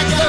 I got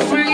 Follow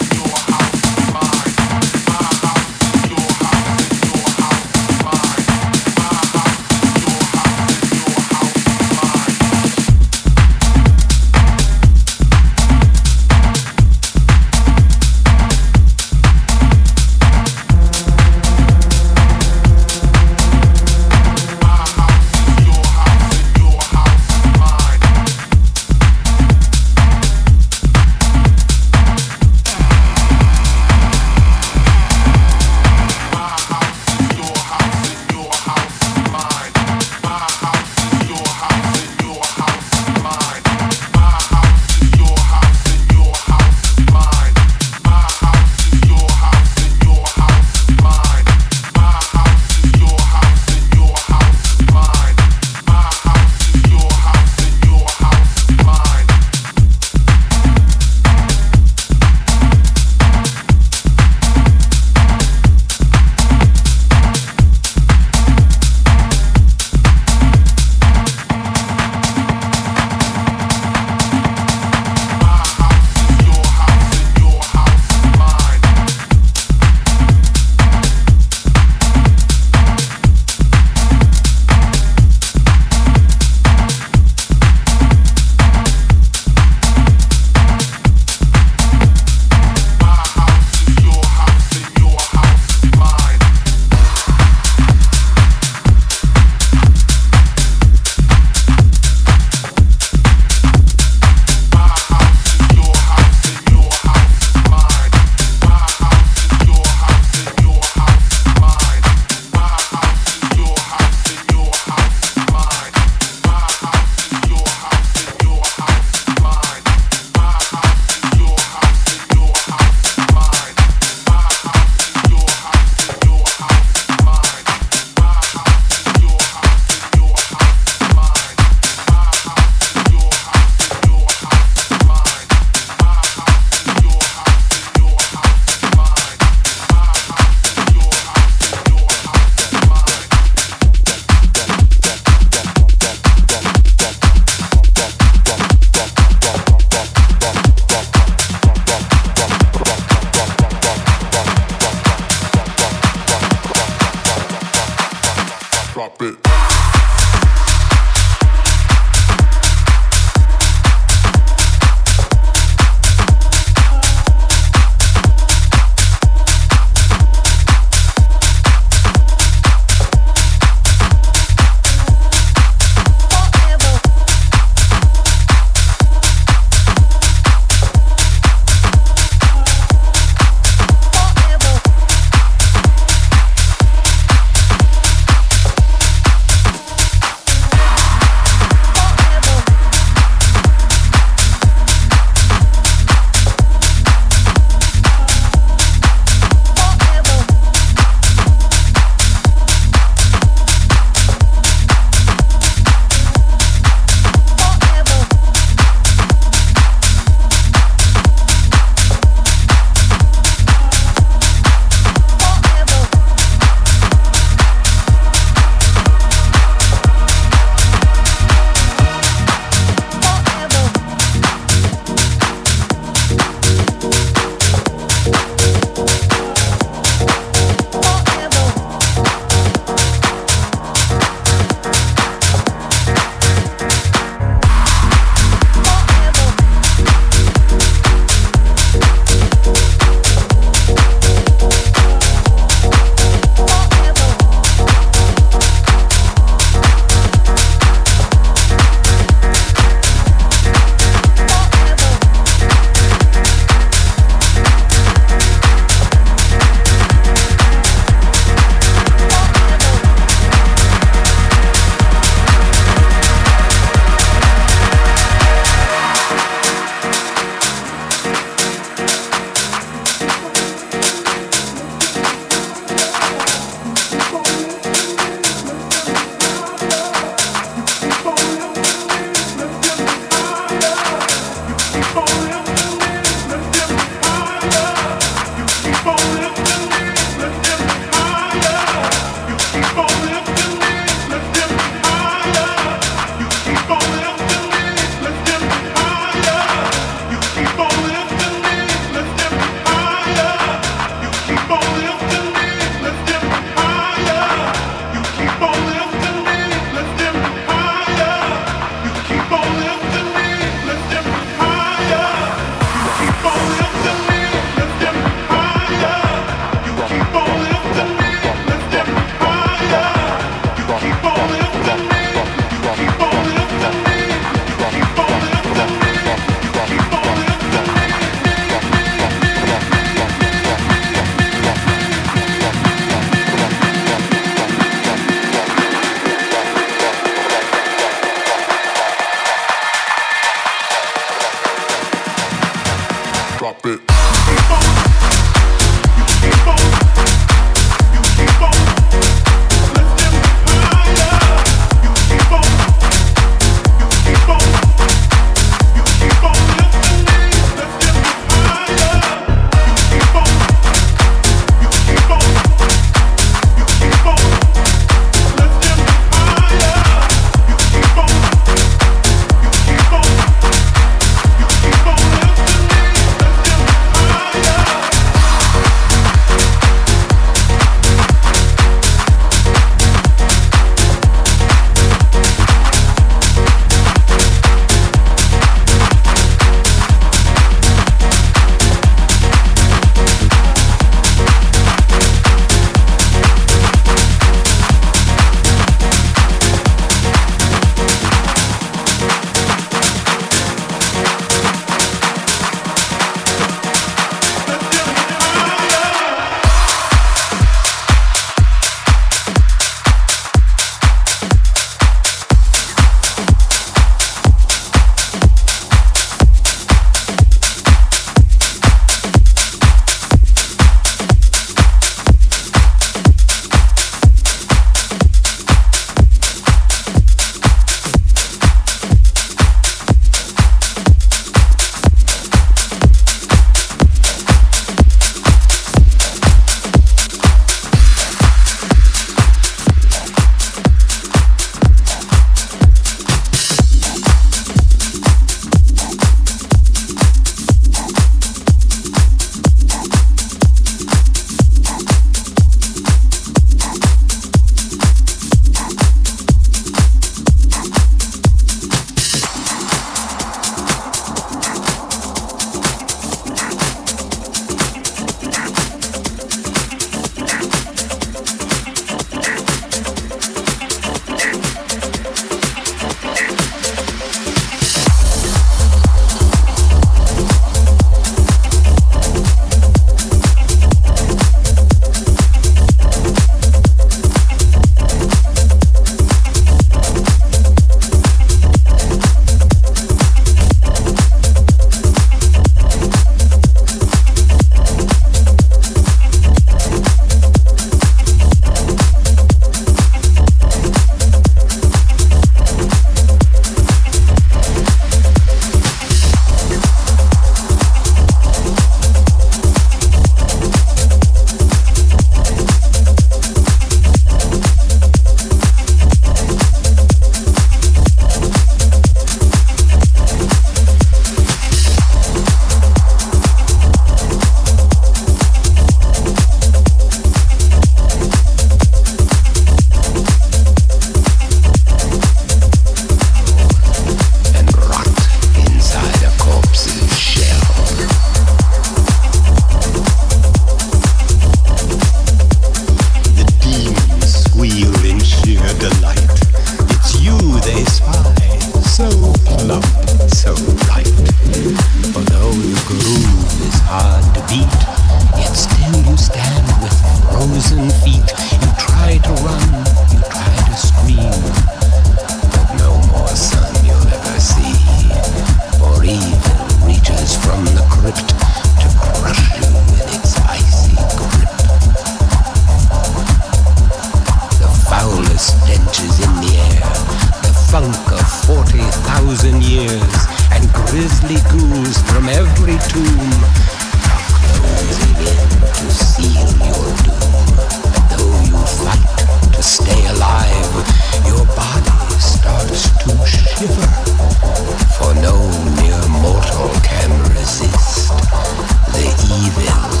breathing.